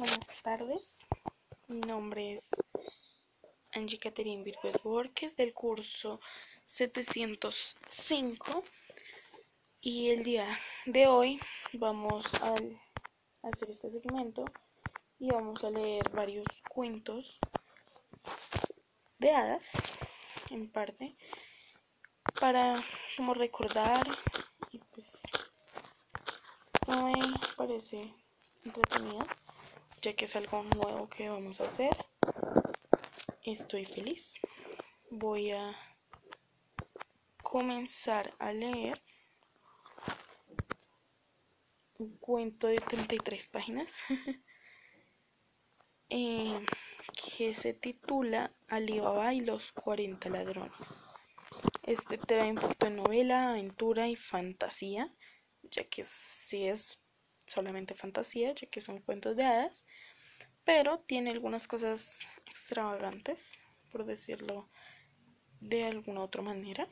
buenas tardes. Mi nombre es Angie Catherine Virgües Borges del curso 705 y el día de hoy vamos a hacer este segmento y vamos a leer varios cuentos de hadas en parte para como recordar y pues esto me parece entretenido ya que es algo nuevo que vamos a hacer estoy feliz voy a comenzar a leer un cuento de 33 páginas eh, que se titula Alibaba y los 40 ladrones. Este trae un poquito de novela, aventura y fantasía, ya que sí es solamente fantasía, ya que son cuentos de hadas, pero tiene algunas cosas extravagantes, por decirlo de alguna otra manera.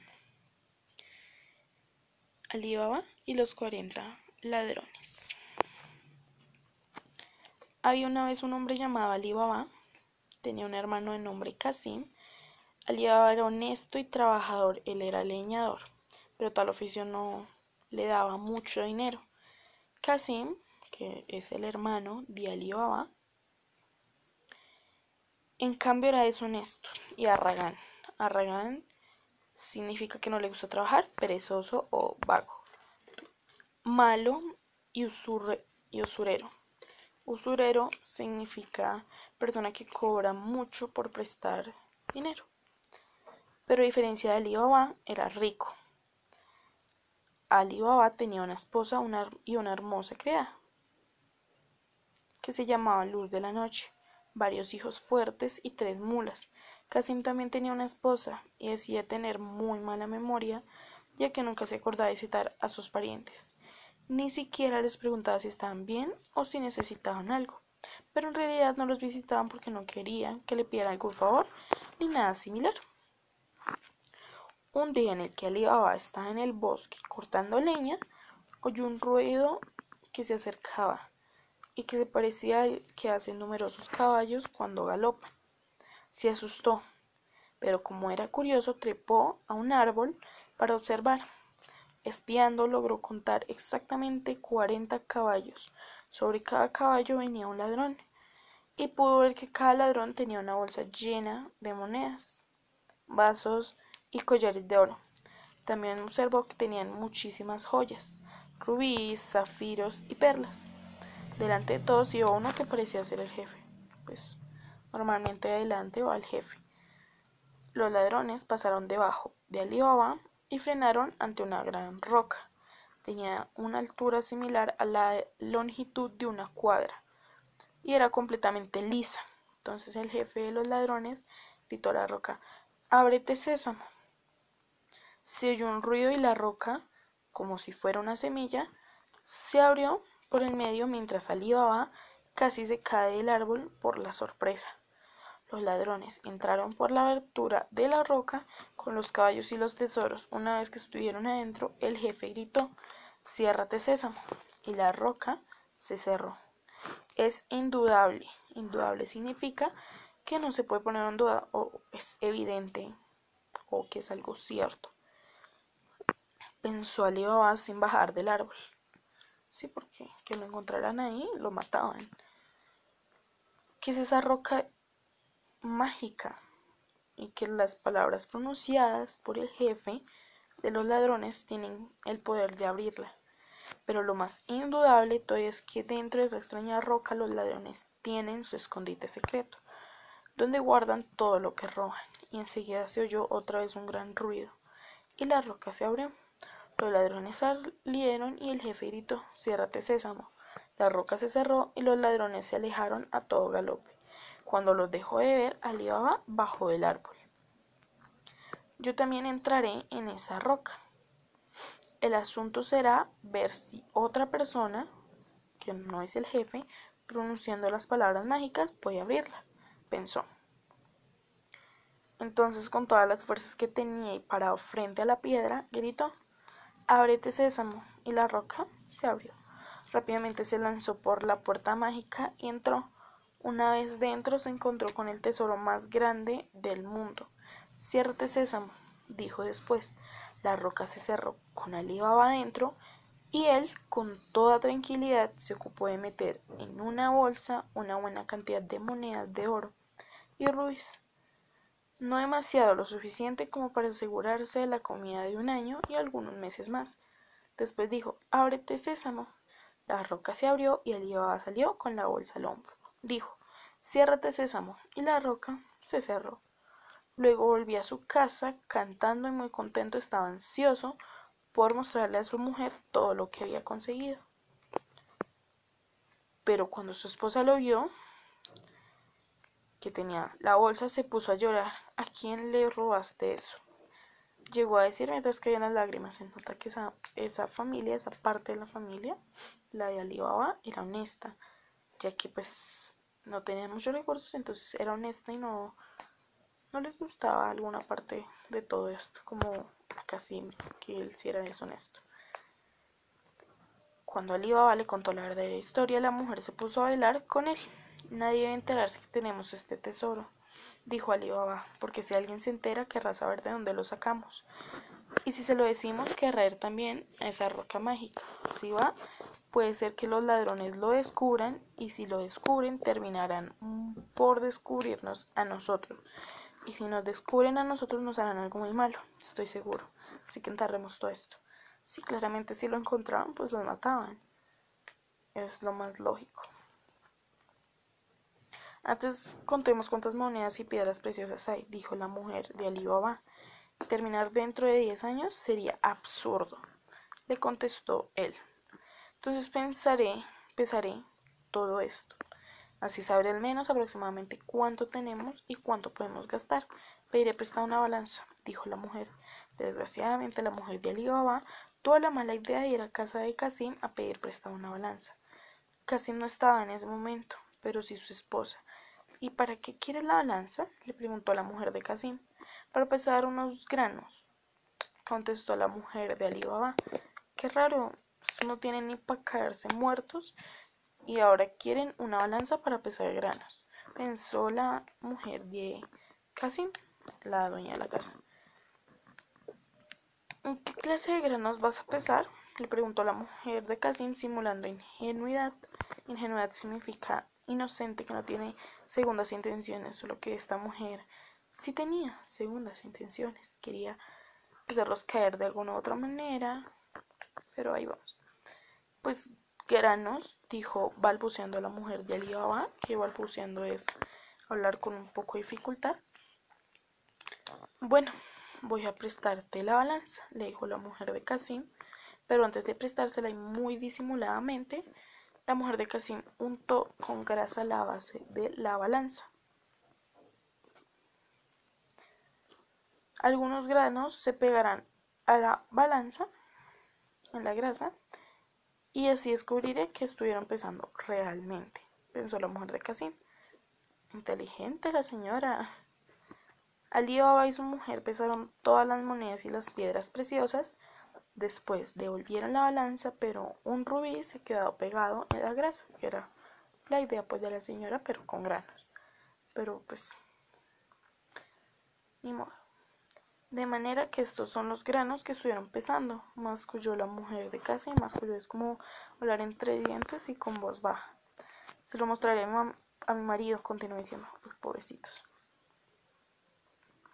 Alibaba y los 40 ladrones. Había una vez un hombre llamado Alibaba, tenía un hermano de nombre Casim. Alibaba era honesto y trabajador, él era leñador, pero tal oficio no le daba mucho dinero. Casim, que es el hermano de Alibaba, en cambio era deshonesto y arragán. Arragán significa que no le gusta trabajar, perezoso o vago. Malo y, y usurero. Usurero significa persona que cobra mucho por prestar dinero. Pero a diferencia de Alibaba, era rico. Alibaba tenía una esposa y una hermosa criada, que se llamaba Luz de la Noche, varios hijos fuertes y tres mulas. Casim también tenía una esposa y decía tener muy mala memoria, ya que nunca se acordaba de citar a sus parientes. Ni siquiera les preguntaba si estaban bien o si necesitaban algo, pero en realidad no los visitaban porque no querían que le pidieran algún favor ni nada similar. Un día en el que Alibaba estaba en el bosque cortando leña, oyó un ruido que se acercaba y que se parecía al que hacen numerosos caballos cuando galopan. Se asustó, pero como era curioso trepó a un árbol para observar. Espiando logró contar exactamente cuarenta caballos. Sobre cada caballo venía un ladrón, y pudo ver que cada ladrón tenía una bolsa llena de monedas, vasos y collares de oro. También observó que tenían muchísimas joyas, rubíes, zafiros y perlas. Delante de todos iba uno que parecía ser el jefe, pues normalmente adelante va el jefe. Los ladrones pasaron debajo de Alibaba y frenaron ante una gran roca. Tenía una altura similar a la longitud de una cuadra y era completamente lisa. Entonces el jefe de los ladrones gritó a la roca, Ábrete sésamo. Se oyó un ruido y la roca, como si fuera una semilla, se abrió por el medio mientras Alibaba casi se cae del árbol por la sorpresa. Los ladrones entraron por la abertura de la roca con los caballos y los tesoros. Una vez que estuvieron adentro, el jefe gritó Ciérrate sésamo. Y la roca se cerró. Es indudable. Indudable significa que no se puede poner en duda o es evidente o que es algo cierto. Pensó Alibaba sin bajar del árbol. Sí, porque que lo encontraran ahí lo mataban. ¿Qué es esa roca mágica y que las palabras pronunciadas por el jefe de los ladrones tienen el poder de abrirla. Pero lo más indudable todavía es que dentro de esa extraña roca los ladrones tienen su escondite secreto, donde guardan todo lo que roban. Y enseguida se oyó otra vez un gran ruido, y la roca se abrió. Los ladrones salieron y el jefe gritó, ciérrate sésamo. La roca se cerró y los ladrones se alejaron a todo galope. Cuando los dejó de ver, Alibaba bajó del árbol. Yo también entraré en esa roca. El asunto será ver si otra persona, que no es el jefe, pronunciando las palabras mágicas, puede abrirla, pensó. Entonces, con todas las fuerzas que tenía y parado frente a la piedra, gritó, Ábrete sésamo, y la roca se abrió. Rápidamente se lanzó por la puerta mágica y entró Una vez dentro se encontró con el tesoro más grande del mundo. Ciérrate, sésamo, dijo después. La roca se cerró con Alibaba adentro y él, con toda tranquilidad, se ocupó de meter en una bolsa una buena cantidad de monedas de oro y rubíes. No demasiado lo suficiente como para asegurarse de la comida de un año y algunos meses más. Después dijo, ábrete, sésamo. La roca se abrió y Alibaba salió con la bolsa al hombro. Dijo, ciérrate, sésamo, y la roca se cerró. Luego volvió a su casa cantando y muy contento estaba ansioso por mostrarle a su mujer todo lo que había conseguido. Pero cuando su esposa lo vio, que tenía la bolsa, se puso a llorar. ¿A quién le robaste eso? Llegó a decir mientras caían las lágrimas. Se nota que esa, esa familia, esa parte de la familia, la de Alibaba, era honesta, ya que pues no tenía muchos recursos, entonces era honesta y no, no les gustaba alguna parte de todo esto, como a Casim, que él sí era deshonesto. Cuando Alibaba le contó la verdadera historia, la mujer se puso a bailar con él. Nadie debe enterarse que tenemos este tesoro, dijo Alibaba, porque si alguien se entera querrá saber de dónde lo sacamos. Y si se lo decimos, querrá ir también a esa roca mágica. Si va, puede ser que los ladrones lo descubran y si lo descubren terminarán por descubrirnos a nosotros. Y si nos descubren a nosotros nos harán algo muy malo, estoy seguro. Así que enterremos todo esto. Si claramente si lo encontraban, pues lo mataban. Es lo más lógico. Antes contemos cuántas monedas y piedras preciosas hay, dijo la mujer de Alibaba. Terminar dentro de diez años sería absurdo, le contestó él. Entonces pensaré, pesaré todo esto. Así sabré al menos aproximadamente cuánto tenemos y cuánto podemos gastar. Pediré prestado una balanza, dijo la mujer. Desgraciadamente la mujer de Alibaba tuvo la mala idea de ir a casa de Casim a pedir prestado una balanza. Casim no estaba en ese momento, pero sí su esposa. ¿Y para qué quiere la balanza? le preguntó la mujer de Casim. Para pesar unos granos, contestó la mujer de Alibaba. Qué raro, no tienen ni para caerse muertos y ahora quieren una balanza para pesar granos. Pensó la mujer de Casim, la dueña de la casa. ¿En qué clase de granos vas a pesar? le preguntó la mujer de Casim simulando ingenuidad. Ingenuidad significa inocente que no tiene segundas intenciones, solo que esta mujer sí tenía segundas intenciones, quería hacerlos caer de alguna u otra manera, pero ahí vamos. Pues granos, dijo balbuceando la mujer de Alibaba, que balbuceando es hablar con un poco de dificultad. Bueno, voy a prestarte la balanza, le dijo la mujer de Casim, pero antes de prestársela y muy disimuladamente, la mujer de Casim untó con grasa la base de la balanza. Algunos granos se pegarán a la balanza, en la grasa, y así descubriré que estuvieron pesando realmente, pensó la mujer de Casim. Inteligente la señora. Alibaba y su mujer pesaron todas las monedas y las piedras preciosas Después devolvieron la balanza, pero un rubí se quedó pegado en la grasa, que era la idea pues de la señora, pero con granos. Pero pues, ni modo. De manera que estos son los granos que estuvieron pesando, masculló la mujer de casa y masculló es como hablar entre dientes y con voz baja. Se lo mostraré a mi, marido, continuó diciendo, pues pobrecitos.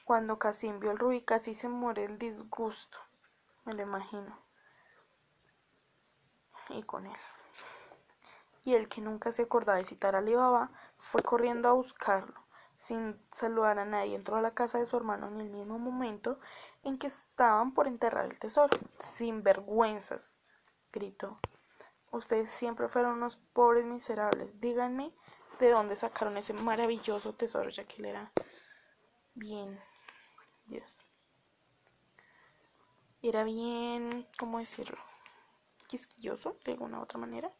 Cuando Casim vio el rubí, casi se muere el disgusto me lo imagino. Y con él. Y el que nunca se acordaba de citar a Alibaba fue corriendo a buscarlo, sin saludar a nadie. Entró a la casa de su hermano en el mismo momento en que estaban por enterrar el tesoro. Sin vergüenzas, gritó. Ustedes siempre fueron unos pobres miserables. Díganme de dónde sacaron ese maravilloso tesoro, ya que él era bien. Dios era bien, ¿cómo decirlo? Quisquilloso de alguna u otra manera.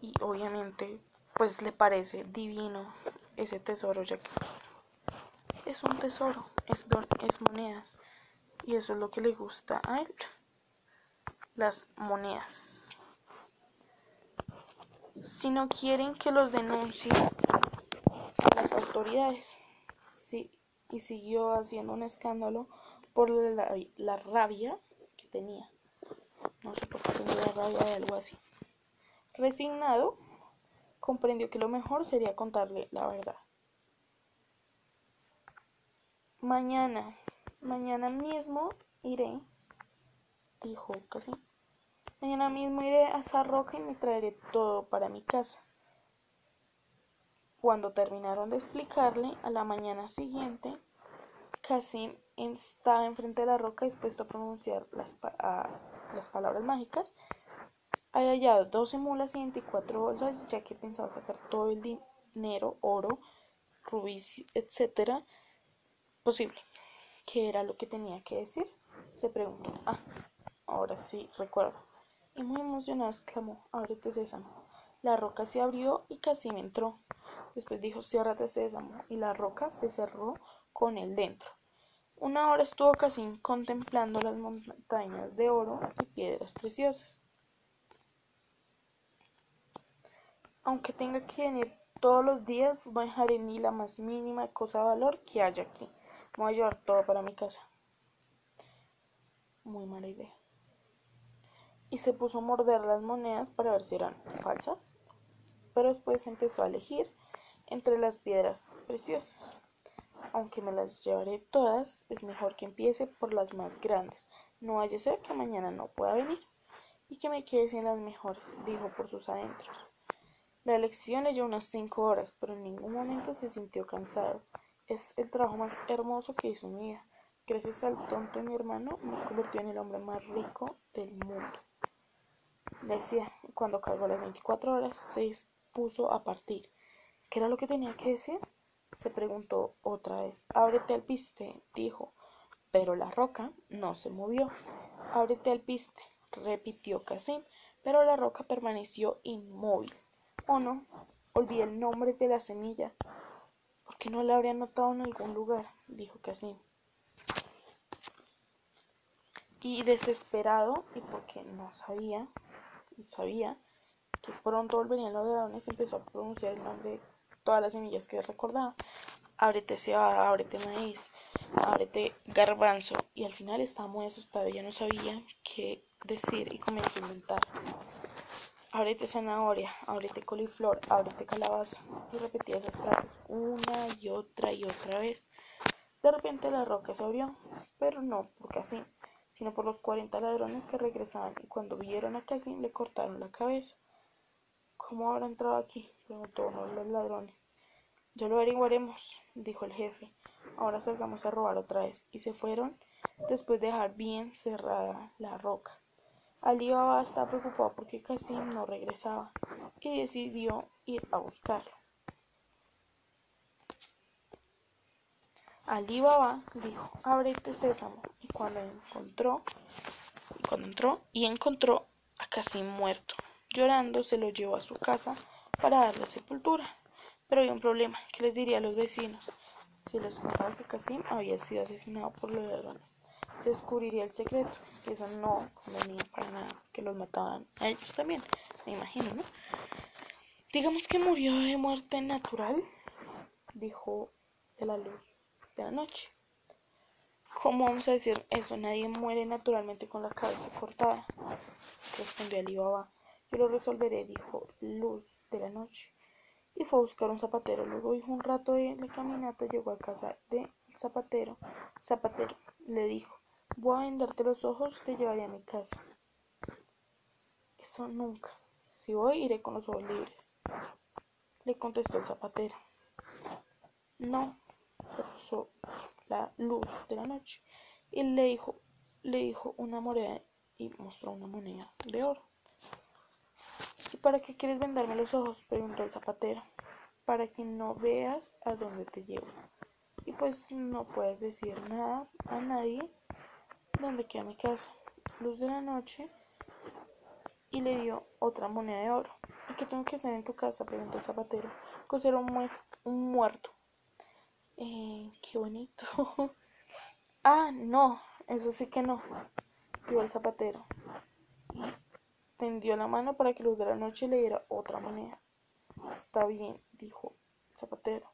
Y obviamente, pues le parece divino ese tesoro, ya que pues, es un tesoro, es, monedas. Y eso es lo que le gusta a él, las monedas. si no quieren que los denuncie las autoridades. Sí, y siguió haciendo un escándalo por la, la rabia que tenía. No sé por qué tenía rabia de algo así. Resignado, comprendió que lo mejor sería contarle la verdad. Mañana, mañana mismo iré, dijo casi. Mañana mismo iré a esa roca y me traeré todo para mi casa. Cuando terminaron de explicarle, a la mañana siguiente, Casim estaba enfrente de la roca dispuesto a pronunciar las, las palabras mágicas. Había hallado 12 mulas y 24 bolsas, ya que pensaba sacar todo el dinero, oro, rubíes, etcétera, posible. ¿Qué era lo que tenía que decir? Se preguntó. Ah, ahora sí, recuerdo. Y muy emocionado exclamó, ábrete sésamo. La roca se abrió y Casim entró. Después dijo, ciérrate sésamo. Y la roca se cerró con él dentro. Una hora estuvo Casim contemplando las montañas de oro y piedras preciosas. Aunque tenga que venir todos los días, no dejaré ni la más mínima cosa de valor que haya aquí. Me voy a llevar todo para mi casa. Muy mala idea. Y se puso a morder las monedas para ver si eran falsas. Pero después empezó a elegir entre las piedras preciosas. Aunque me las llevaré todas, es mejor que empiece por las más grandes. No vaya a ser que mañana no pueda venir y que me quede sin las mejores, dijo por sus adentros. La elección le llevó unas cinco horas, pero en ningún momento se sintió cansado. Es el trabajo más hermoso que hizo mi vida. Gracias al tonto de mi hermano me convirtió en el hombre más rico del mundo. Decía, cuando cargó las 24 horas, se dispuso a partir. ¿Qué era lo que tenía que decir? Se preguntó otra vez. Ábrete al piste, dijo. Pero la roca no se movió. Ábrete al piste, repitió Casim, pero la roca permaneció inmóvil. Oh no, olvidé el nombre de la semilla. ¿Por qué no la habría notado en algún lugar? dijo Casim. Y desesperado, y porque no sabía, y sabía que pronto volverían los ladrones, empezó a pronunciar el nombre de todas las semillas que recordaba. Ábrete cebada, ábrete maíz, ábrete garbanzo. Y al final estaba muy asustado, ya no sabía qué decir y comenzó a inventar. Ábrete zanahoria, ábrete coliflor, ábrete calabaza. Y repetía esas frases una y otra y otra vez. De repente la roca se abrió, pero no por Casim, sino por los cuarenta ladrones que regresaban y cuando vieron a Casim le cortaron la cabeza. ¿Cómo habrá entrado aquí? preguntó uno de los ladrones. Ya lo averiguaremos, dijo el jefe. Ahora salgamos a robar otra vez. Y se fueron después de dejar bien cerrada la roca. Ali Baba estaba preocupado porque Casim no regresaba y decidió ir a buscarlo. Ali Baba dijo, ábrete sésamo, y cuando encontró, cuando entró y encontró a Casim muerto, llorando se lo llevó a su casa para darle sepultura. Pero había un problema, ¿qué les diría a los vecinos? Si les contaba que Casim había sido asesinado por los ladrones se descubriría el secreto. Eso no convenía para nada, que los mataban a ellos también, me imagino, ¿no? Digamos que murió de muerte natural, dijo de la luz de la noche. ¿Cómo vamos a decir eso? Nadie muere naturalmente con la cabeza cortada, respondió Alibaba. Yo lo resolveré, dijo Luz de la noche. Y fue a buscar un zapatero. Luego dijo un rato de la caminata, llegó a casa del zapatero. Zapatero le dijo, Voy a venderte los ojos, te llevaré a mi casa. Eso nunca. Si voy, iré con los ojos libres. Le contestó el zapatero. No, rozó la luz de la noche. Y le dijo, le dijo una moneda y mostró una moneda de oro. ¿Y para qué quieres venderme los ojos? preguntó el zapatero. Para que no veas a dónde te llevo. Y pues no puedes decir nada a nadie donde queda mi casa, luz de la noche, y le dio otra moneda de oro. ¿Y qué tengo que hacer en tu casa? preguntó el zapatero. Coser un, un muerto. Eh, qué bonito. ah, no, eso sí que no, dijo el zapatero. Extendió la mano para que Luz de la Noche le diera otra moneda. Está bien, dijo zapatero.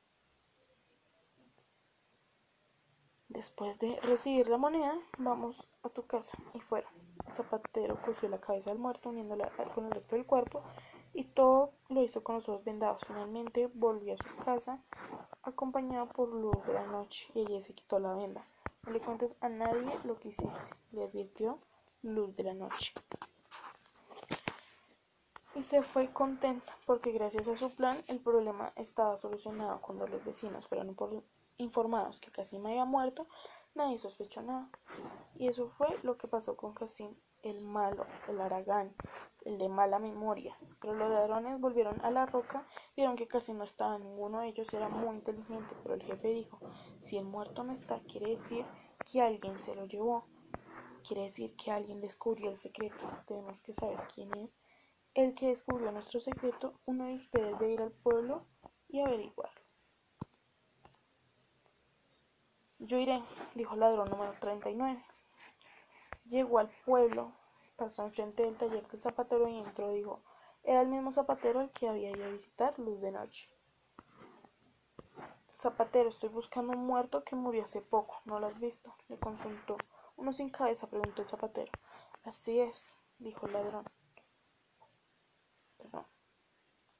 Después de recibir la moneda, vamos a tu casa. Y fueron. El zapatero cosió la cabeza del muerto uniéndola con el resto del cuerpo y todo lo hizo con los ojos vendados. Finalmente volvió a su casa acompañado por Luz de la Noche y allí se quitó la venda. No le cuentes a nadie lo que hiciste, le advirtió Luz de la Noche. Y se fue contenta porque gracias a su plan el problema estaba solucionado. Cuando los vecinos fueron informados que Casim había muerto, nadie sospechó nada. Y eso fue lo que pasó con Casim, el malo, el aragán, el de mala memoria. Pero los ladrones volvieron a la roca, vieron que casi no estaba ninguno de ellos, era muy inteligente, pero el jefe dijo, si el muerto no está, quiere decir que alguien se lo llevó. Quiere decir que alguien descubrió el secreto. Tenemos que saber quién es el que descubrió nuestro secreto. Uno de ustedes debe ir al pueblo y averiguarlo. Yo iré, dijo el ladrón número 39. Llegó al pueblo, pasó enfrente del taller del zapatero y entró. Dijo, era el mismo zapatero el que había ido a visitar Luz de Noche. Zapatero, estoy buscando un muerto que murió hace poco. ¿No lo has visto? Le consultó. Uno sin cabeza, preguntó el zapatero. Así es, dijo el ladrón. Perdón.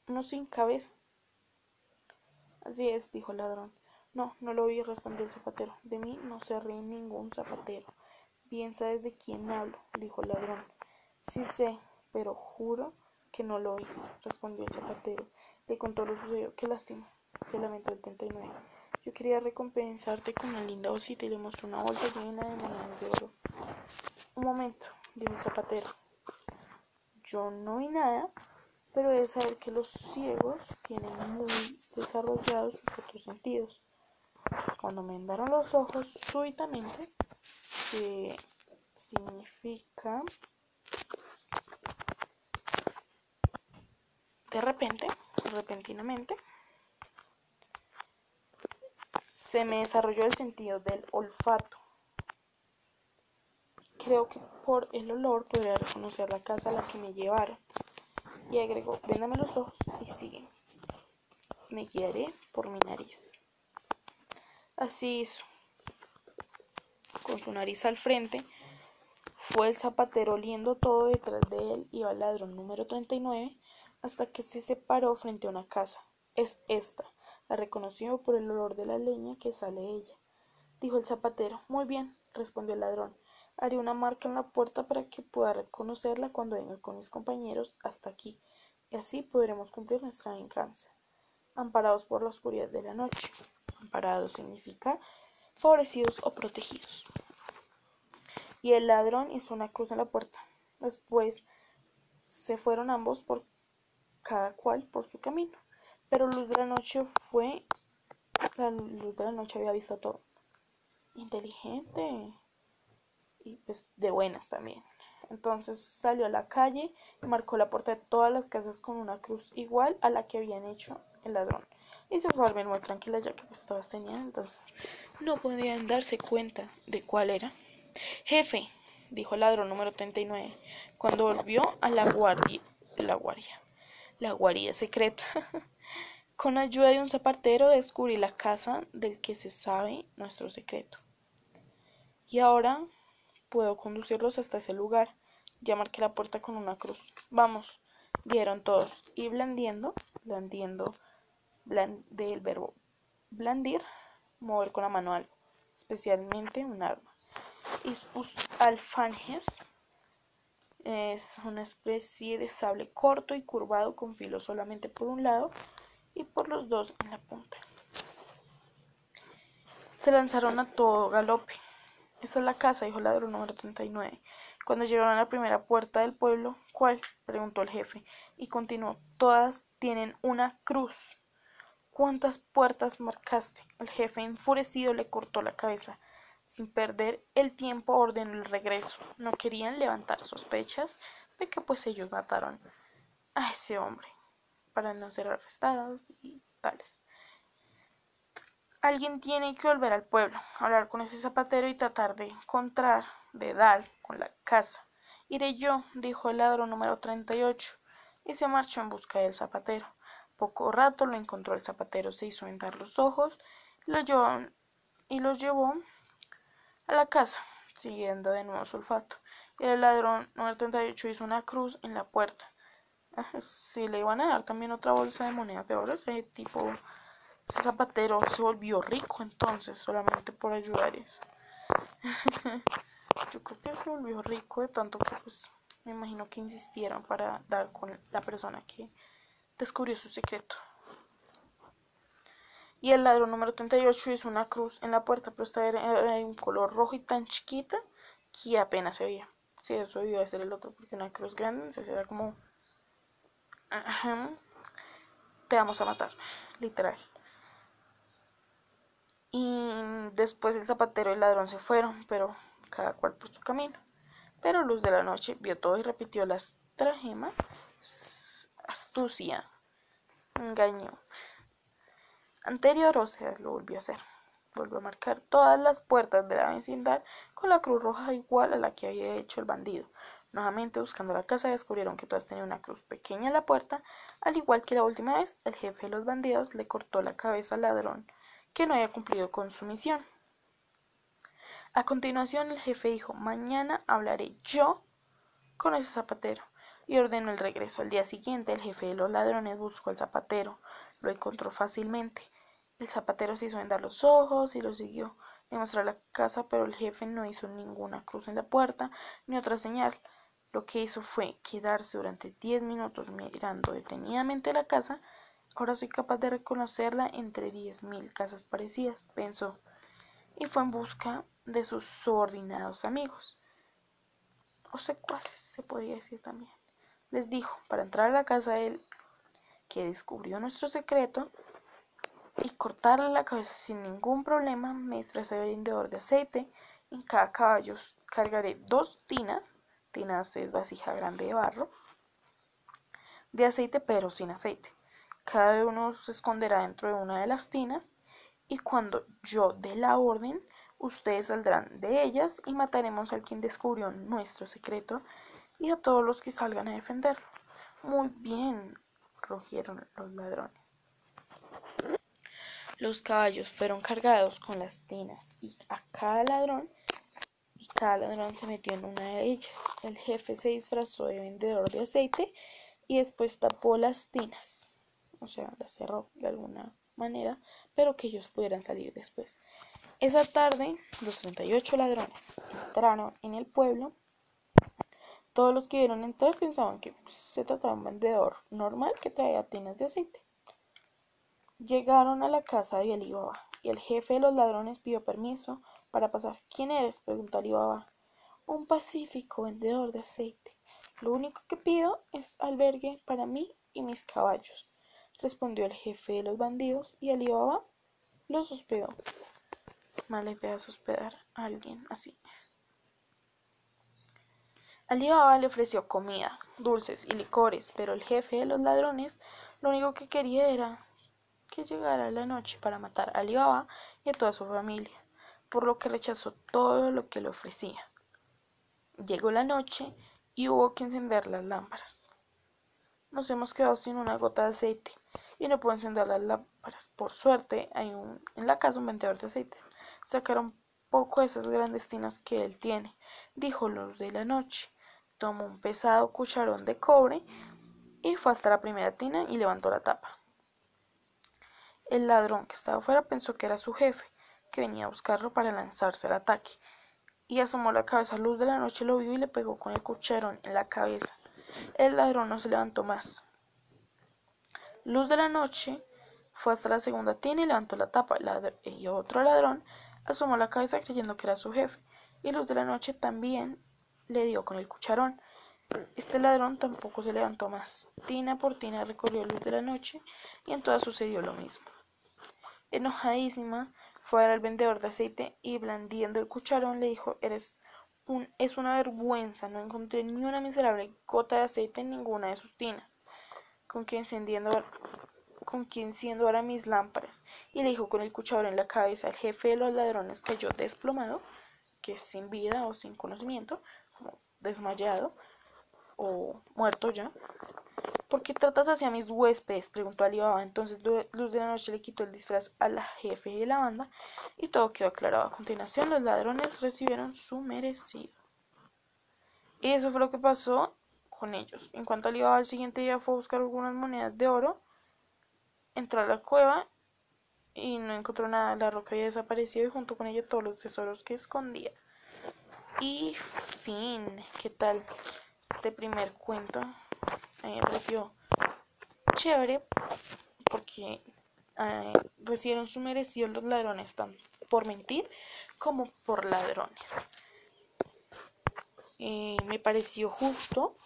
Uno sin cabeza. Así es, dijo el ladrón. No, no lo vi, respondió el zapatero. De mí no se ríe ningún zapatero. Bien sabes de quién hablo, dijo el ladrón. Sí sé, pero juro que no lo oí, respondió el zapatero. Le contó lo sucedido. Qué lástima, se lamentó el 39. Yo quería recompensarte con una linda bolsita y le mostró una bolsa llena de monedas de oro. Un momento, dijo el zapatero. Yo no vi nada, pero es saber que los ciegos tienen muy desarrollados sus otros sentidos. Cuando me vendaron los ojos súbitamente, que significa de repente, repentinamente, se me desarrolló el sentido del olfato. Creo que por el olor podría reconocer la casa a la que me llevaron. Y agregó, véndame los ojos y sigue. Me guiaré por mi nariz. Así hizo con su nariz al frente, fue el zapatero oliendo todo detrás de él iba el ladrón número 39 hasta que se separó frente a una casa. Es esta. La reconoció por el olor de la leña que sale de ella. Dijo el zapatero. Muy bien, respondió el ladrón. Haré una marca en la puerta para que pueda reconocerla cuando venga con mis compañeros hasta aquí, y así podremos cumplir nuestra venganza. Amparados por la oscuridad de la noche. Amparados significa favorecidos o protegidos. Y el ladrón hizo una cruz en la puerta. Después se fueron ambos por cada cual por su camino. Pero Luz de la Noche fue. La Luz de la Noche había visto todo. Inteligente. Pues de buenas también. Entonces salió a la calle y marcó la puerta de todas las casas con una cruz igual a la que habían hecho el ladrón y se fue muy tranquila ya que pues todas tenían, entonces no podían darse cuenta de cuál era. Jefe, dijo el ladrón número 39, cuando volvió a la guardia, la guardia, la secreta. Con ayuda de un zapatero descubrí la casa del que se sabe nuestro secreto. Y ahora puedo conducirlos hasta ese lugar. Ya marqué la puerta con una cruz. Vamos, dieron todos. Y blandiendo, blandiendo del verbo blandir, mover con la mano algo, especialmente un arma. Y sus alfanjes es una especie de sable corto y curvado con filo solamente por un lado y por los dos en la punta. Se lanzaron a todo galope. Esta es la casa, dijo el ladrón número 39. Cuando llegaron a la primera puerta del pueblo, ¿cuál? preguntó el jefe, y continuó, todas tienen una cruz. ¿Cuántas puertas marcaste? El jefe enfurecido le cortó la cabeza. Sin perder el tiempo ordenó el regreso. No querían levantar sospechas de que pues ellos mataron a ese hombre para no ser arrestados y tales. Alguien tiene que volver al pueblo, hablar con ese zapatero y tratar de encontrar, de dar con la casa Iré yo, dijo el ladrón número 38, y se marchó en busca del zapatero. Poco rato lo encontró el zapatero, se hizo vendar los ojos lo llevó, y los llevó a la casa, siguiendo de nuevo su olfato. Y el ladrón número 38 hizo una cruz en la puerta. Si le iban a dar también otra bolsa de monedas de oro, ese tipo, ese zapatero se volvió rico entonces solamente por ayudar eso. Yo creo que se volvió rico de tanto que pues me imagino que insistieron para dar con la persona que descubrió su secreto. Y el ladrón número 38 hizo una cruz en la puerta, pero esta era de un color rojo y tan chiquita que apenas se veía. Sí, eso debió ser el otro, porque una cruz grande, entonces era como... Te vamos a matar, literal. Y después el zapatero y el ladrón se fueron, pero cada cual por su camino. Pero Luz de la Noche vio todo y repitió la estragema. Astucia. Engaño. Anterior, o sea, lo volvió a hacer. Volvió a marcar todas las puertas de la vecindad con la cruz roja igual a la que había hecho el bandido. Nuevamente buscando la casa descubrieron que todas tenían una cruz pequeña en la puerta, al igual que la última vez, el jefe de los bandidos le cortó la cabeza al ladrón que no había cumplido con su misión. A continuación el jefe dijo, mañana hablaré yo con ese zapatero y ordenó el regreso. Al día siguiente el jefe de los ladrones buscó al zapatero, lo encontró fácilmente. El zapatero se hizo vendar los ojos y lo siguió. Le mostró la casa, pero el jefe no hizo ninguna cruz en la puerta ni otra señal. Lo que hizo fue quedarse durante diez minutos mirando detenidamente la casa. Ahora soy capaz de reconocerla entre diez mil casas parecidas, pensó, y fue en busca de sus subordinados amigos, o secuaces, se podría decir también. Les dijo, para entrar a la casa él, que descubrió nuestro secreto, y cortarle la cabeza sin ningún problema, me ese vendedor de aceite. En cada caballo cargaré dos tinas, tinas es vasija grande de barro, de aceite pero sin aceite. Cada uno se esconderá dentro de una de las tinas y cuando yo dé la orden, Ustedes saldrán de ellas y mataremos al quien descubrió nuestro secreto y a todos los que salgan a defenderlo. Muy bien, rugieron los ladrones. Los caballos fueron cargados con las tinas y a cada ladrón y cada ladrón se metió en una de ellas. El jefe se disfrazó de vendedor de aceite y después tapó las tinas, o sea, las cerró de alguna manera, pero que ellos pudieran salir después. Esa tarde, los 38 ladrones entraron en el pueblo. Todos los que vieron entrar pensaban que pues, se trataba de un vendedor normal que traía tinas de aceite. Llegaron a la casa de Alibaba y el jefe de los ladrones pidió permiso para pasar. ¿Quién eres? preguntó Alibaba. Un pacífico vendedor de aceite. Lo único que pido es albergue para mí y mis caballos, respondió el jefe de los bandidos y Alibaba los hospedó mala idea hospedar a alguien así. Alibaba le ofreció comida, dulces y licores, pero el jefe de los ladrones lo único que quería era que llegara la noche para matar a Alibaba y a toda su familia, por lo que rechazó todo lo que le ofrecía. Llegó la noche y hubo que encender las lámparas. Nos hemos quedado sin una gota de aceite y no puedo encender las lámparas. Por suerte hay un, en la casa un vendedor de aceites sacar un poco de esas grandes tinas que él tiene, dijo Luz de la Noche. Tomó un pesado cucharón de cobre y fue hasta la primera tina y levantó la tapa. El ladrón que estaba afuera pensó que era su jefe, que venía a buscarlo para lanzarse al ataque, y asomó la cabeza a luz de la noche, lo vio y le pegó con el cucharón en la cabeza. El ladrón no se levantó más. Luz de la noche fue hasta la segunda tina y levantó la tapa, y otro ladrón asomó la cabeza creyendo que era su jefe, y Luz de la Noche también le dio con el cucharón. Este ladrón tampoco se levantó más. Tina por tina recorrió Luz de la Noche y en todas sucedió lo mismo. Enojadísima, fue al vendedor de aceite y blandiendo el cucharón le dijo, eres es una vergüenza, no encontré ni una miserable gota de aceite en ninguna de sus tinas. Con que encendiendo con quien siendo ahora mis lámparas, y le dijo con el cuchillo en la cabeza. El jefe de los ladrones cayó desplomado, que es sin vida o sin conocimiento, como desmayado o muerto ya. ¿Por qué tratas así a mis huéspedes? preguntó Alibaba. Entonces Luz de la Noche le quitó el disfraz a la jefe de la banda y todo quedó aclarado. A continuación, los ladrones recibieron su merecido. Y eso fue lo que pasó con ellos. En cuanto Alibaba al siguiente día fue a buscar algunas monedas de oro, entró a la cueva y no encontró nada. La roca había desaparecido y junto con ella todos los tesoros que escondía. Y fin, ¿qué tal este primer cuento? Me pareció chévere porque eh, recibieron su merecido los ladrones tanto por mentir como por ladrones. Eh, me pareció justo,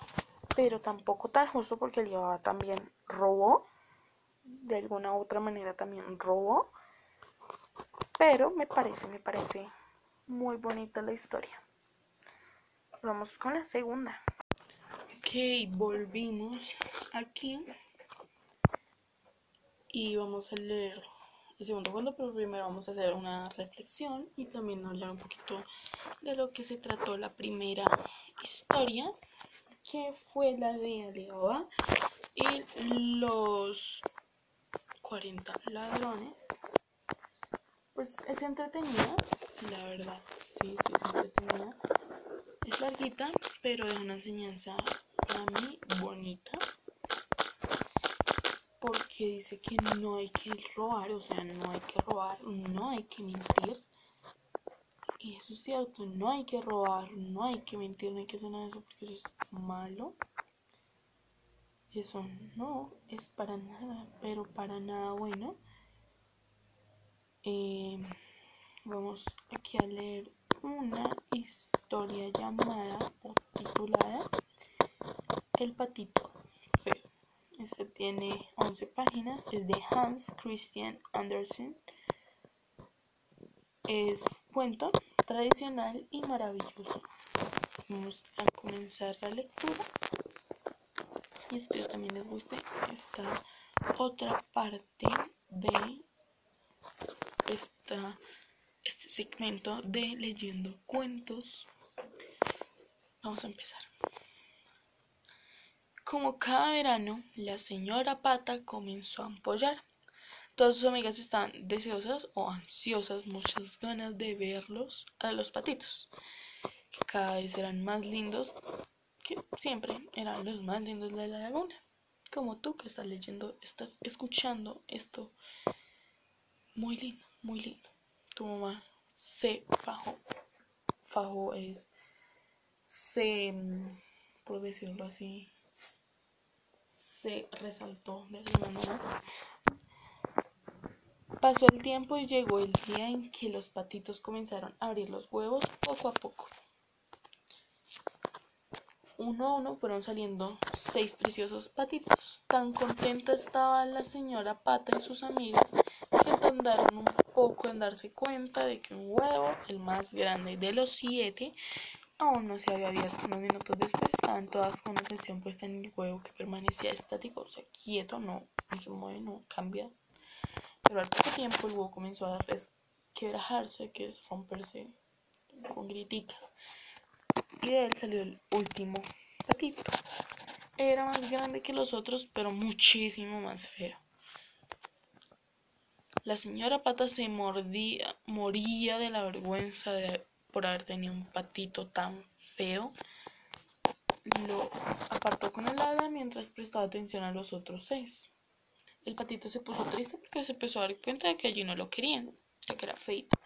pero tampoco tan justo porque Alibaba también robó, de alguna u otra manera también robó, pero me parece, me parece muy bonita la historia. Vamos con la segunda. Ok, volvimos aquí y vamos a leer el segundo cuento, pero primero vamos a hacer una reflexión y también hablar un poquito de lo que se trató la primera historia, que fue la de Alibaba y los 40 ladrones. Pues es entretenida, la verdad, sí, sí es entretenida. Es larguita, pero es una enseñanza para mí bonita. Porque dice que no hay que robar, o sea, no hay que robar, no hay que mentir. Y eso es cierto, no hay que robar, no hay que mentir, no hay que hacer nada de eso porque eso es malo. Eso no es para nada, pero para nada bueno. Eh, vamos aquí a leer una historia llamada o titulada El patito feo. Este tiene 11 páginas, es de Hans Christian Andersen. Es cuento tradicional y maravilloso. Vamos a comenzar la lectura y espero también les guste esta otra parte de esta este segmento de leyendo cuentos. Vamos a empezar. Como cada verano, la señora Pata comenzó a ampollar. Todas sus amigas estaban deseosas o ansiosas, muchas ganas de verlos a los patitos, que cada vez eran más lindos, que siempre eran los más lindos de la laguna. Como tú que estás leyendo, estás escuchando esto. Muy lindo, muy lindo tu mamá se fajó. Fajó es, se, por decirlo así, se resaltó de alguna manera. Pasó el tiempo y llegó el día en que los patitos comenzaron a abrir los huevos poco a poco. Uno a uno fueron saliendo seis preciosos patitos. Tan contenta estaba la señora Pata y sus amigas que tardaron un poco en darse cuenta de que un huevo, el más grande de los siete, aún no se había abierto. Unos minutos después estaban todas con atención puesta en el huevo que permanecía estático, o sea, quieto, no, no se mueve, no cambia. Pero al poco tiempo el huevo comenzó a resquebrajarse, que es romperse con griticas. Y de él salió el último patito. Era más grande que los otros, pero muchísimo más feo. La señora Pata se mordía, moría de la vergüenza de, por haber tenido un patito tan feo. Lo apartó con el hada mientras prestaba atención a los otros seis. El patito se puso triste porque se empezó a dar cuenta de que allí no lo querían, ya que era feito.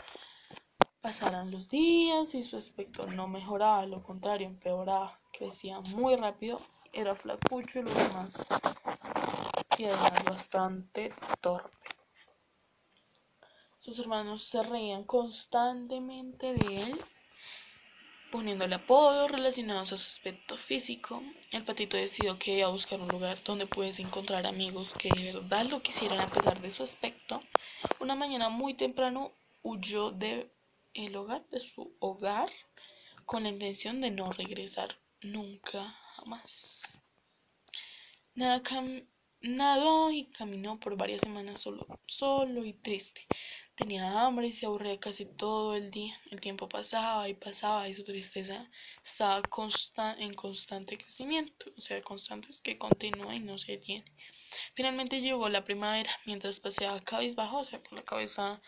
Pasaron los días y su aspecto no mejoraba, lo contrario, empeoraba. Crecía muy rápido, era flacucho y lo demás, y bastante torpe. Sus hermanos se reían constantemente de él, poniéndole apodos relacionados a su aspecto físico. El patito decidió que iba a buscar un lugar donde pudiese encontrar amigos que de verdad lo quisieran a pesar de su aspecto. Una mañana muy temprano huyó de el hogar de su hogar con la intención de no regresar nunca jamás. Nada nadó y caminó por varias semanas solo, solo y triste. Tenía hambre y se aburría casi todo el día. El tiempo pasaba y pasaba y su tristeza estaba en constante crecimiento, o sea, constantes que continúa y no se detiene. Finalmente llegó la primavera, mientras paseaba cabizbajo, o sea, con la cabeza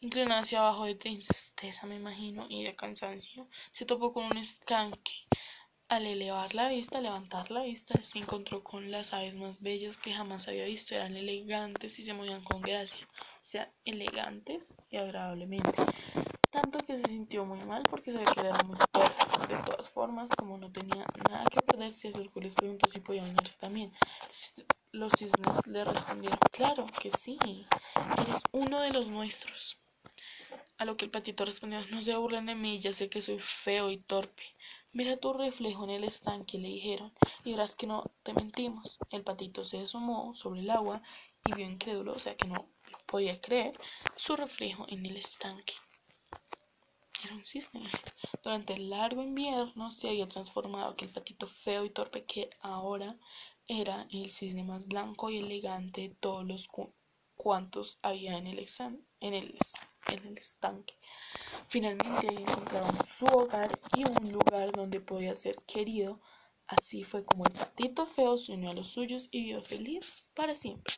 inclinada hacia abajo de tristeza, me imagino, y de cansancio, se topó con un estanque. Al elevar la vista, levantar la vista, se encontró con las aves más bellas que jamás había visto. Eran elegantes y se movían con gracia sea elegantes y agradablemente. Tanto que se sintió muy mal porque sabía que era muy torpe. De todas formas, como no tenía nada que perder, y les preguntó si podía bañarse también. Los cisnes le respondieron, claro que sí, eres uno de los nuestros. A lo que el patito respondió, no se burlen de mí, ya sé que soy feo y torpe. Mira tu reflejo en el estanque, le dijeron, y verás que no te mentimos. El patito se asomó sobre el agua y vio incrédulo, o sea que no podía creer su reflejo en el estanque. Era un cisne. Durante el largo invierno se había transformado aquel patito feo y torpe que ahora era el cisne más blanco y elegante de todos los cuantos había en el, en el, en el estanque. Finalmente encontraron su hogar y un lugar donde podía ser querido. Así fue como el patito feo se unió a los suyos y vivió feliz para siempre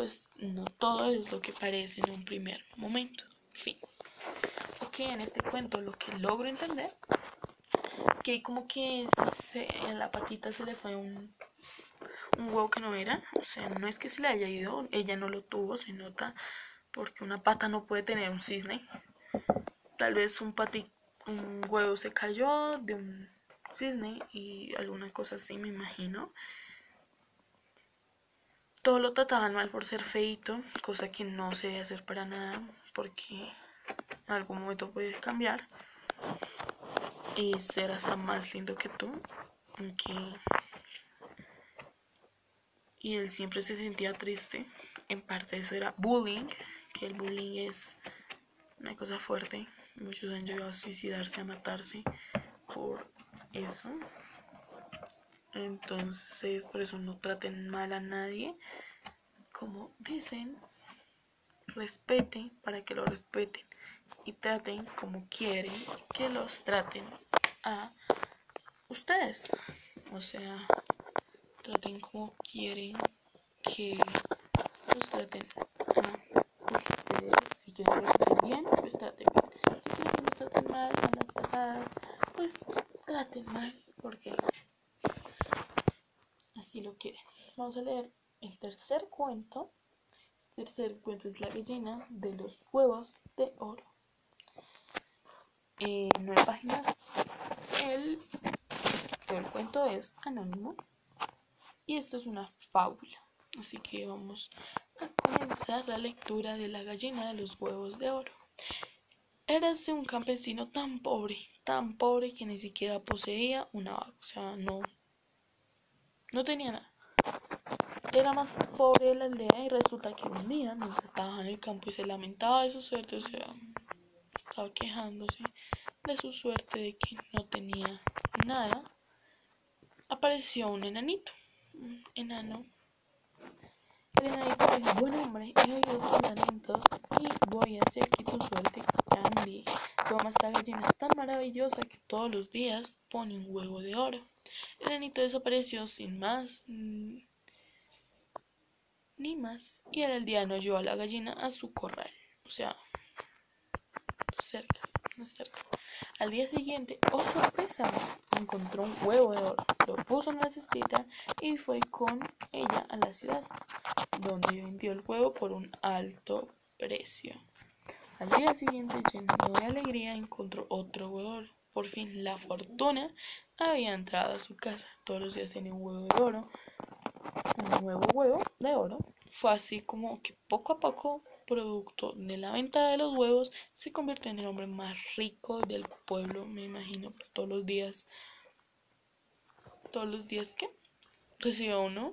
pues no todo es lo que parece en un primer momento. Fin. Ok, en este cuento lo que logro entender es que como que en la patita se le fue un, un huevo que no era. O sea, no es que se le haya ido, ella no lo tuvo, se nota, porque una pata no puede tener un cisne. Tal vez un, pati, un huevo se cayó de un cisne y alguna cosa así, me imagino. Todo lo trataban mal por ser feito, cosa que no se debe hacer para nada, porque en algún momento puedes cambiar y ser hasta más lindo que tú. Y él siempre se sentía triste. En parte eso era bullying, que el bullying es una cosa fuerte. Muchos han llegado a suicidarse, a matarse por eso. Entonces, por eso no traten mal a nadie. Como dicen, respeten para que lo respeten. Y traten como quieren que los traten a ustedes. O sea, traten como quieren que los traten a ustedes. Si quieren que los traten bien, pues traten bien. Si quieren que los traten mal, con las patadas, pues traten mal. Porque si lo quieren. Vamos a leer el tercer cuento. El tercer cuento es La gallina de los huevos de oro. En nueve páginas. El, el cuento es anónimo. Y esto es una fábula. Así que vamos a comenzar la lectura de La gallina de los huevos de oro. Érase un campesino tan pobre, tan pobre que ni siquiera poseía una vaca. O sea, no no tenía nada. Era más pobre de la aldea y resulta que un día, mientras estaba en el campo y se lamentaba de su suerte, o sea, estaba quejándose de su suerte de que no tenía nada, apareció un enanito, un enano. El enanito dijo, buen hombre, he oído tus lamentos y voy a hacer que tu suerte cambie. Toma esta gallina tan maravillosa que todos los días pone un huevo de oro. El anito desapareció sin más ni más y el aldeano llevó a la gallina a su corral. O sea, cerca, no cerca. Al día siguiente, oh sorpresa, encontró un huevo de oro, lo puso en la cestita y fue con ella a la ciudad, donde vendió el huevo por un alto precio. Al día siguiente, lleno de alegría, encontró otro huevo de oro. Por fin la fortuna había entrado a su casa. Todos los días tenía un huevo de oro, un nuevo huevo de oro. Fue así como que poco a poco, producto de la venta de los huevos, se convirtió en el hombre más rico del pueblo, me imagino, todos los días. Todos los días que recibió uno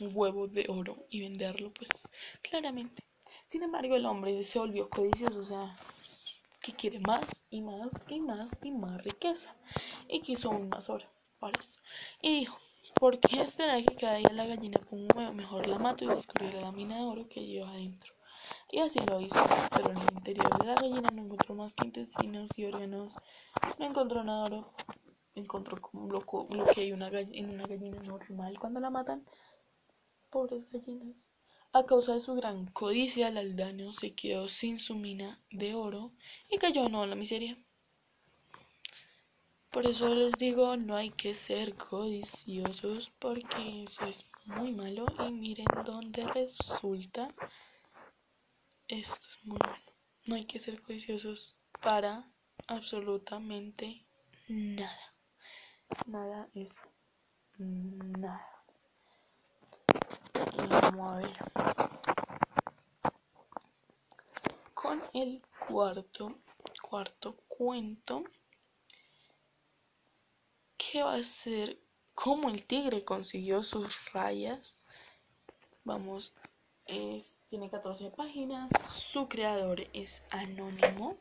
un huevo de oro y venderlo, pues claramente. Sin embargo, el hombre se volvió codicioso, o sea, que quiere más y más y más y más riqueza y quiso aún más oro eso. Y dijo, ¿por qué esperar que cada día la gallina ponga? Mejor la mato y descubriré la mina de oro que lleva adentro. Y así lo hizo, pero en el interior de la gallina no encontró más que intestinos y órganos. No encontró nada, encontró como lo, que hay una en una gallina normal cuando la matan. Pobres gallinas. A causa de su gran codicia, el aldaño se quedó sin su mina de oro y cayó no a la miseria. Por eso les digo, no hay que ser codiciosos porque eso es muy malo y miren dónde resulta. Esto es muy malo. No hay que ser codiciosos para absolutamente nada. Nada es nada. Ver. Con el cuarto, cuarto cuento ¿Qué va a ser cómo el tigre consiguió sus rayas. Vamos, tiene 14 páginas, su creador es anónimo.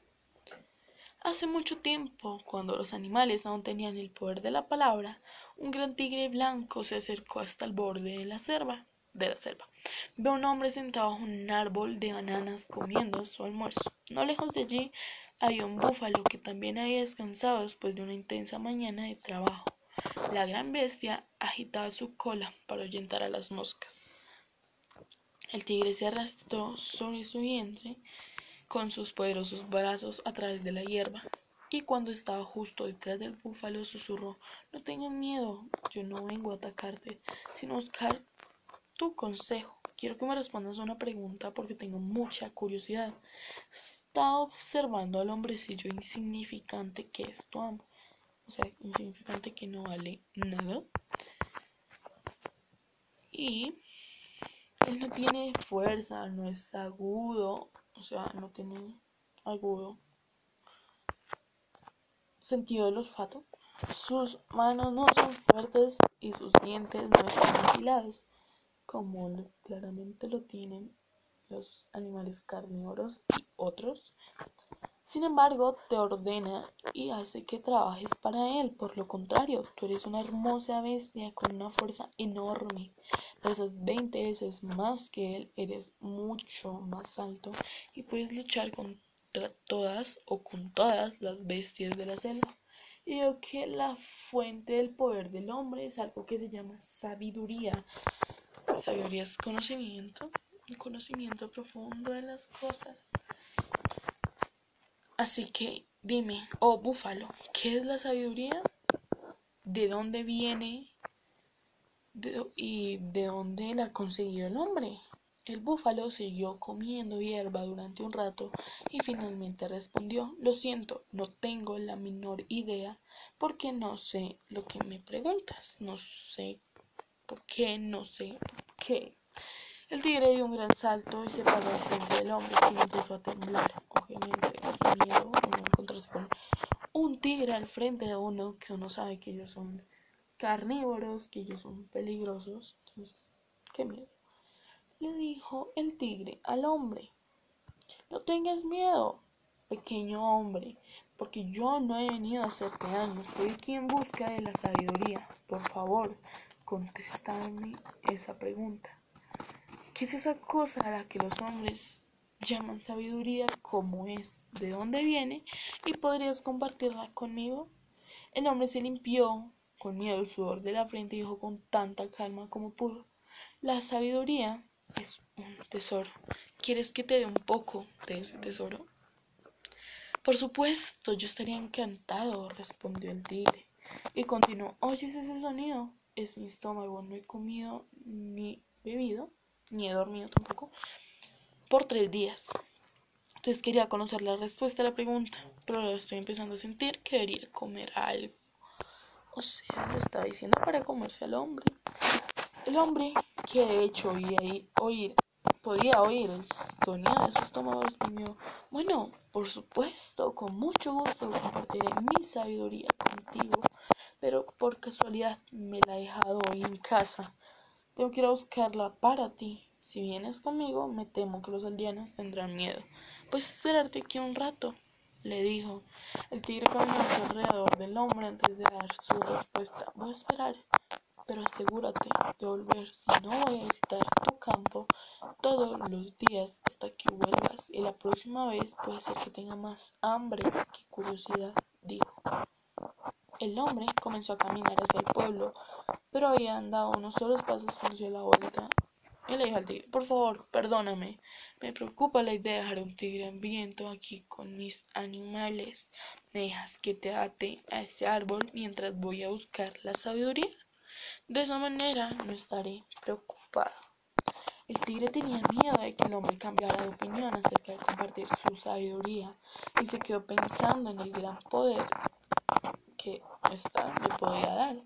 Hace mucho tiempo, cuando los animales aún tenían el poder de la palabra, un gran tigre blanco se acercó hasta el borde de la selva. De la selva. Ve a un hombre sentado bajo un árbol de bananas comiendo su almuerzo. No lejos de allí había un búfalo que también había descansado después de una intensa mañana de trabajo. La gran bestia agitaba su cola para ahuyentar a las moscas. El tigre se arrastró sobre su vientre con sus poderosos brazos a través de la hierba, y cuando estaba justo detrás del búfalo susurró No tengas miedo, yo no vengo a atacarte, sino a buscar tu consejo. Quiero que me respondas una pregunta porque tengo mucha curiosidad. Estaba observando al hombrecillo insignificante que es tu amo. O sea, insignificante que no vale nada. Y él no tiene fuerza, no es agudo, o sea, no tiene agudo sentido del olfato. Sus manos no son fuertes y sus dientes no están afilados, como claramente lo tienen los animales carnívoros y otros. Sin embargo, te ordena y hace que trabajes para él. Por lo contrario, tú eres una hermosa bestia con una fuerza enorme. Pesas 20 veces más que él, eres mucho más alto y puedes luchar contra todas o con todas las bestias de la selva. Y digo que la fuente del poder del hombre es algo que se llama sabiduría. Sabiduría es conocimiento, un conocimiento profundo de las cosas. Así que dime, oh búfalo, ¿qué es la sabiduría? ¿De dónde viene? ¿Y de dónde la consiguió el hombre? El búfalo siguió comiendo hierba durante un rato y finalmente respondió Lo siento, no tengo la menor idea porque no sé lo que me preguntas. No sé por qué, no sé por qué. El tigre dio un gran salto y se paró frente del hombre, y empezó a temblar. Obviamente, el miedo uno encontrarse con un tigre al frente de uno que uno sabe que ellos son carnívoros, que ellos son peligrosos. Entonces, qué miedo. Le dijo el tigre al hombre: No tengas miedo, pequeño hombre, porque yo no he venido a hacerte daño. Estoy aquí en busca de la sabiduría. Por favor, contestadme esa pregunta. ¿Qué es esa cosa a la que los hombres llaman sabiduría? ¿Cómo es? ¿De dónde viene? ¿Y podrías compartirla conmigo? El hombre se limpió con miedo el sudor de la frente y dijo con tanta calma como pudo. La sabiduría es un tesoro. ¿Quieres que te dé un poco de ese tesoro? Por supuesto, yo estaría encantado, respondió el tigre. Y continuó, ¿oyes ese sonido? Es mi estómago, no he comido ni bebido ni he dormido tampoco, por tres días. Entonces quería conocer la respuesta a la pregunta, pero estoy empezando a sentir que debería comer algo. O sea, lo estaba diciendo para comerse al hombre. El hombre, que de hecho oía oír, podía oír el sonido de su estómago, respondió, bueno, por supuesto, con mucho gusto compartiré mi sabiduría contigo, pero por casualidad me la he dejado hoy en casa tengo que ir a buscarla para ti. Si vienes conmigo, me temo que los aldeanos tendrán miedo. Pues esperarte aquí un rato, le dijo. El tigre caminó alrededor del hombre antes de dar su respuesta. Voy a esperar, pero asegúrate de volver. Si no, voy a visitar tu campo todos los días hasta que la próxima vez puede ser que tenga más hambre que curiosidad. El hombre comenzó a caminar hacia el pueblo, pero había andado unos solos pasos cuando la vuelta y le dijo al tigre, por favor, perdóname, me preocupa la idea de dejar un tigre hambriento aquí con mis animales. ¿Me dejas que te ate a este árbol mientras voy a buscar la sabiduría? De esa manera no estaré preocupado. El tigre tenía miedo de que el hombre cambiara de opinión acerca de compartir su sabiduría y se quedó pensando en el gran poder que ésta le podía dar.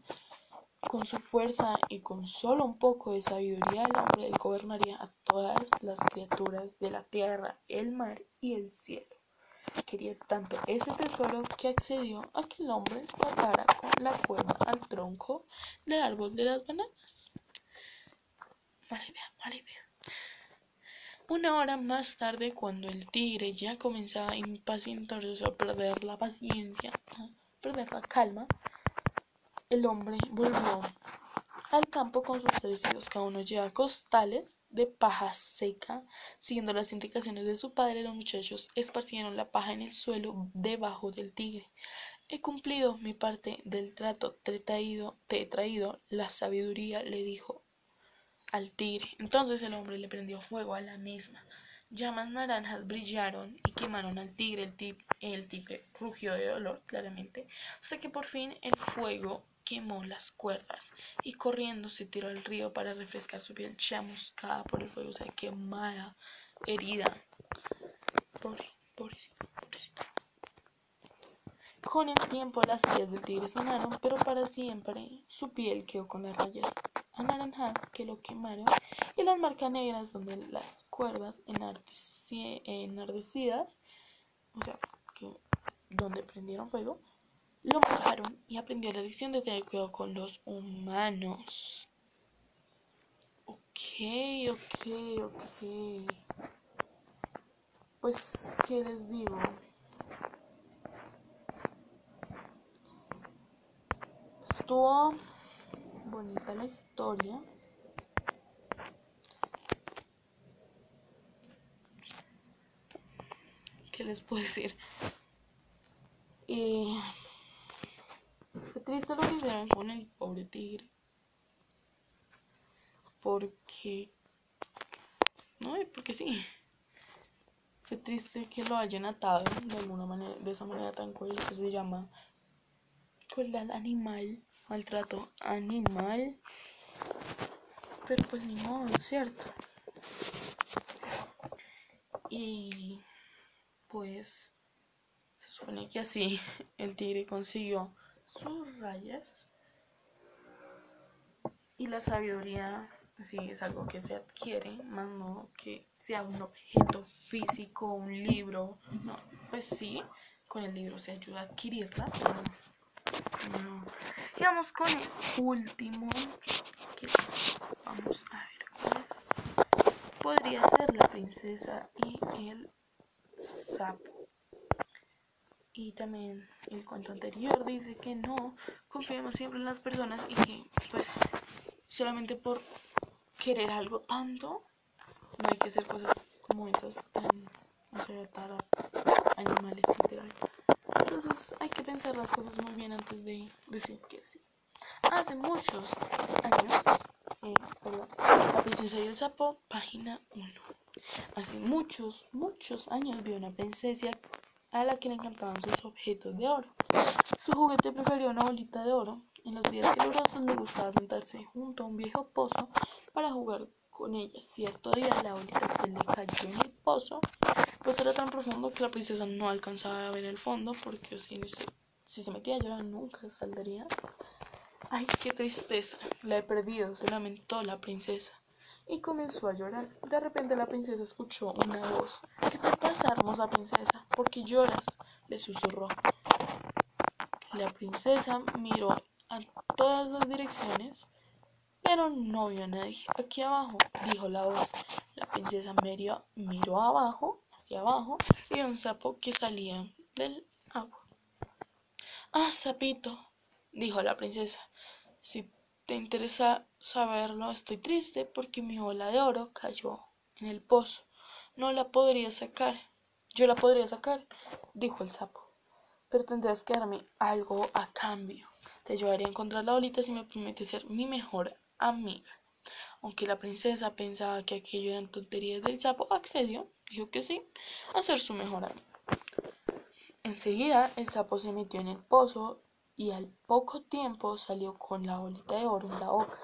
Con su fuerza y con solo un poco de sabiduría el hombre gobernaría a todas las criaturas de la tierra, el mar y el cielo. Quería tanto ese tesoro que accedió a que el hombre atara con la cuerda al tronco del árbol de las bananas. Mala idea, mala idea. Una hora más tarde, cuando el tigre ya comenzaba impacientoso a perder la paciencia, perder la calma, el hombre volvió al campo con sus hijos. Cada uno lleva costales de paja seca. Siguiendo las indicaciones de su padre, los muchachos esparcieron la paja en el suelo debajo del tigre. He cumplido mi parte del trato, te he traído, te he traído la sabiduría, le dijo al tigre. Entonces el hombre le prendió fuego a la misma. Llamas naranjas brillaron y quemaron al tigre. El, tigre rugió de dolor, claramente, hasta que por fin el fuego quemó las cuerdas y corriendo se tiró al río para refrescar su piel chamuscada por el fuego, o sea, quemada, herida. Pobre, pobrecito, pobrecito. Con el tiempo las pies del tigre sanaron, pero para siempre su piel quedó con las rayas anaranjadas que lo quemaron y las marcas negras donde las cuerdas enardecidas, o sea, que donde prendieron fuego, lo mataron y aprendió la lección de tener cuidado con los humanos. Ok, ok, ok. Pues, ¿qué les digo? Estuvo bonita la historia. ¿Qué les puedo decir? Eh, triste lo que hicieron con el pobre tigre. Porque. No, porque sí. Fue triste que lo hayan atado de alguna manera, de esa manera tan cruel que se llama crueldad animal, maltrato animal. Pero pues ni modo, ¿cierto? Y pues se supone que así el tigre consiguió sus rayas. Y la sabiduría, sí, es algo que se adquiere, más no que sea un objeto físico, un libro. No, pues sí, con el libro se ayuda a adquirirla. Y vamos con el último, que vamos a ver cuál. Podría ser la princesa y el sapo. Y también el cuento anterior dice que no confiemos siempre en las personas y que pues solamente por querer algo tanto no hay que hacer cosas como esas tan, no sé, atar animales literal. Entonces hay que pensar las cosas muy bien antes de decir que sí. Hace muchos años, eh, perdón, La princesa y el sapo, página 1. Hace muchos, muchos años vi una princesa a la que le encantaban sus objetos de oro. Su juguete prefería una bolita de oro. En los días calurosos le gustaba sentarse junto a un viejo pozo para jugar con ella. Cierto día la bolita se le cayó en el pozo, pues era tan profundo que la princesa no alcanzaba a ver el fondo porque si, si se metía allá nunca saldría. Ay, qué tristeza, la he perdido, se lamentó la princesa y comenzó a llorar. De repente la princesa escuchó una voz. ¿Qué te pasa, hermosa princesa? ¿Por qué lloras? le susurró. La princesa miró a todas las direcciones, pero no vio a nadie. Aquí abajo, dijo la voz. La princesa miró, miró abajo, hacia abajo, y un sapo que salía del agua. Ah, sapito, dijo la princesa, si te interesa saberlo, estoy triste porque mi bola de oro cayó en el pozo. No la podría sacar. Yo la podría sacar, dijo el sapo. Pero tendrás que darme algo a cambio. Te ayudaré a encontrar la bolita si me prometes ser mi mejor amiga. Aunque la princesa pensaba que aquello eran tonterías del sapo, accedió, dijo que sí, a ser su mejor amiga. Enseguida el sapo se metió en el pozo y al poco tiempo salió con la bolita de oro en la boca.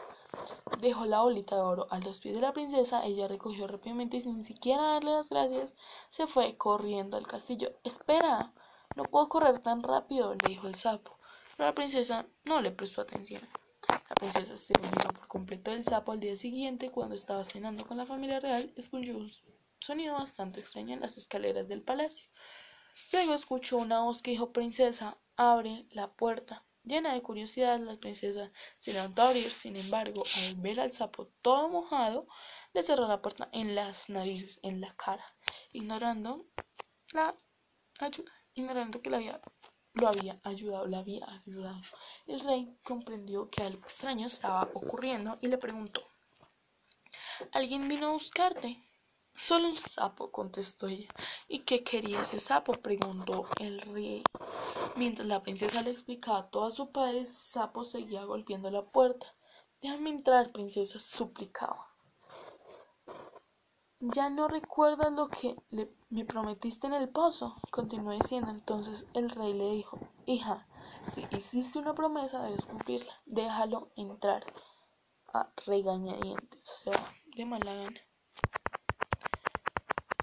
Dejó la bolita de oro a los pies de la princesa, ella recogió rápidamente y sin siquiera darle las gracias, se fue corriendo al castillo. Espera, no puedo correr tan rápido, le dijo el sapo. Pero la princesa no le prestó atención. La princesa se olvidó por completo del sapo al día siguiente, cuando estaba cenando con la familia real, escuchó un sonido bastante extraño en las escaleras del palacio. Luego escuchó una voz que dijo Princesa, abre la puerta. Llena de curiosidad, la princesa se levantó a abrir, sin embargo, al ver al sapo todo mojado, le cerró la puerta en las narices, en la cara, ignorando la ayuda, ignorando que la había, lo había ayudado, la había ayudado. El rey comprendió que algo extraño estaba ocurriendo y le preguntó ¿Alguien vino a buscarte? Solo un sapo, contestó ella. ¿Y qué quería ese sapo? preguntó el rey. Mientras la princesa le explicaba todo a su padre, el sapo seguía golpeando la puerta. Déjame entrar, princesa, suplicaba. Ya no recuerdas lo que me prometiste en el pozo, continuó diciendo. Entonces el rey le dijo, hija, si hiciste una promesa debes cumplirla. Déjalo entrar a regañadientes, o sea, de mala gana.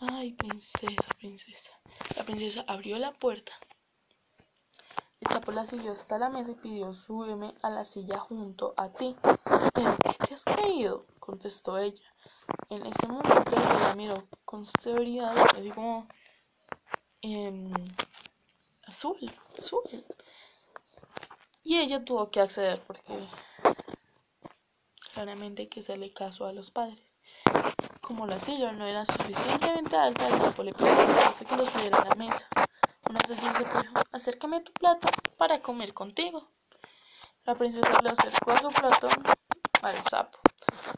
Ay, princesa, princesa. La princesa abrió la puerta. El sapo la siguió hasta la mesa y pidió súbeme a la silla junto a ti. ¿Pero qué te has caído? contestó ella. En ese momento la miró con severidad, así como azul, azul. Y ella tuvo que acceder porque claramente hay que hacerle caso a los padres. Como la silla no era suficientemente alta, el sapo le pidió que lo subiera a la mesa. Una vez se dijo, acércame tu plato para comer contigo. La princesa le acercó a su plato al sapo,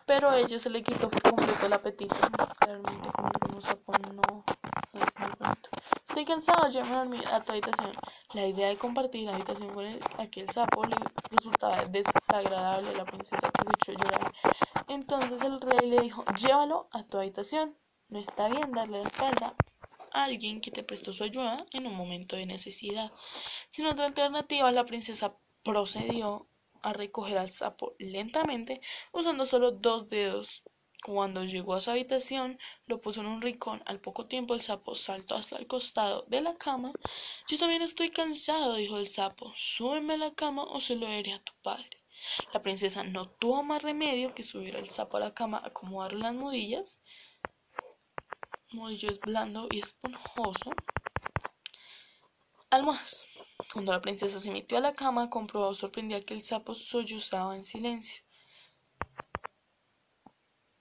pero a ella se le quitó completo el apetito. Realmente como un sapo no, es muy bonito. Estoy cansado, ya me dormí a tu habitación. La idea de compartir la habitación con aquel sapo le resultaba desagradable a la princesa que se echó a llorar. Entonces el rey le dijo, llévalo a tu habitación. No está bien darle la espalda a alguien que te prestó su ayuda en un momento de necesidad. Sin otra alternativa, la princesa procedió a recoger al sapo lentamente, usando solo dos dedos. Cuando llegó a su habitación, lo puso en un rincón. Al poco tiempo, el sapo saltó hasta el costado de la cama. Yo también estoy cansado, dijo el sapo. Súbeme a la cama o se lo haré a tu padre. La princesa no tuvo más remedio que subir al sapo a la cama, acomodar las mudillas. Mudillo es blando y esponjoso. Almohadas. Cuando la princesa se metió a la cama, comprobó sorprendida que el sapo sollozaba en silencio.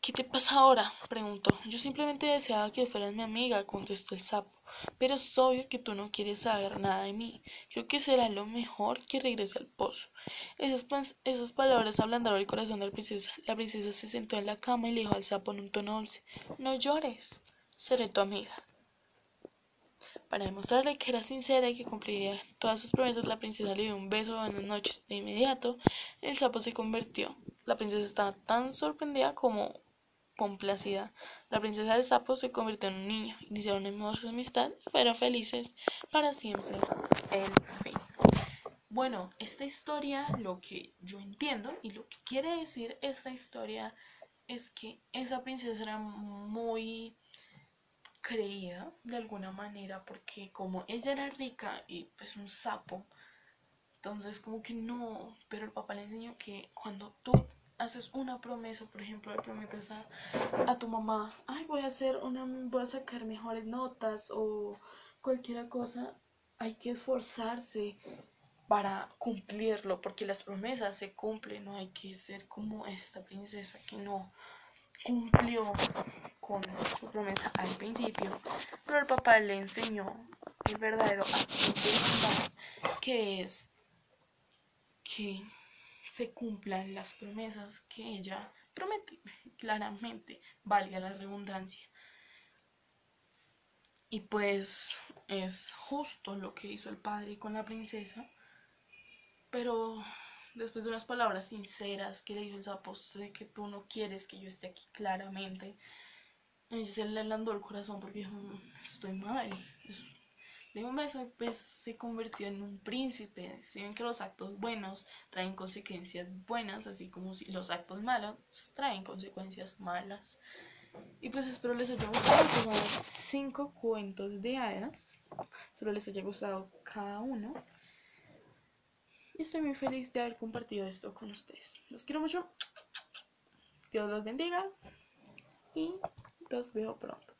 ¿Qué te pasa ahora? preguntó. Yo simplemente deseaba que fueras mi amiga, contestó el sapo. Pero es obvio que tú no quieres saber nada de mí. Creo que será lo mejor que regrese al pozo. Esas, esas palabras ablandaron el corazón de la princesa. La princesa se sentó en la cama y le dijo al sapo en un tono dulce: No llores, seré tu amiga. Para demostrarle que era sincera y que cumpliría todas sus promesas, la princesa le dio un beso buenas noches. De inmediato, el sapo se convirtió. La princesa estaba tan sorprendida como complacida. La princesa del sapo se convirtió en un niño, iniciaron hermosa amistad y fueron felices para siempre. En fin. Bueno, esta historia, lo que yo entiendo y lo que quiere decir esta historia es que esa princesa era muy creída de alguna manera porque como ella era rica y pues un sapo, entonces como que no, pero el papá le enseñó que cuando tú haces una promesa, por ejemplo, le prometes a, a, tu mamá, ay, voy a hacer una, voy a sacar mejores notas o cualquier cosa, hay que esforzarse para cumplirlo, porque las promesas se cumplen, no hay que ser como esta princesa que no cumplió con su promesa al principio, pero el papá le enseñó el verdadero acto que es que se cumplan las promesas que ella promete, claramente, valga la redundancia. Y pues es justo lo que hizo el padre con la princesa. Pero después de unas palabras sinceras que le dijo el sapo, sé que tú no quieres que yo esté aquí claramente. Y se le landó el corazón porque dijo, estoy mal. Le dio un beso y pues se convirtió en un príncipe. Si ven que los actos buenos traen consecuencias buenas, así como si los actos malos traen consecuencias malas. Y pues espero les haya gustado. Son cinco cuentos de hadas. Espero les haya gustado cada uno. Y estoy muy feliz de haber compartido esto con ustedes. Los quiero mucho. Dios los bendiga. Y los veo pronto.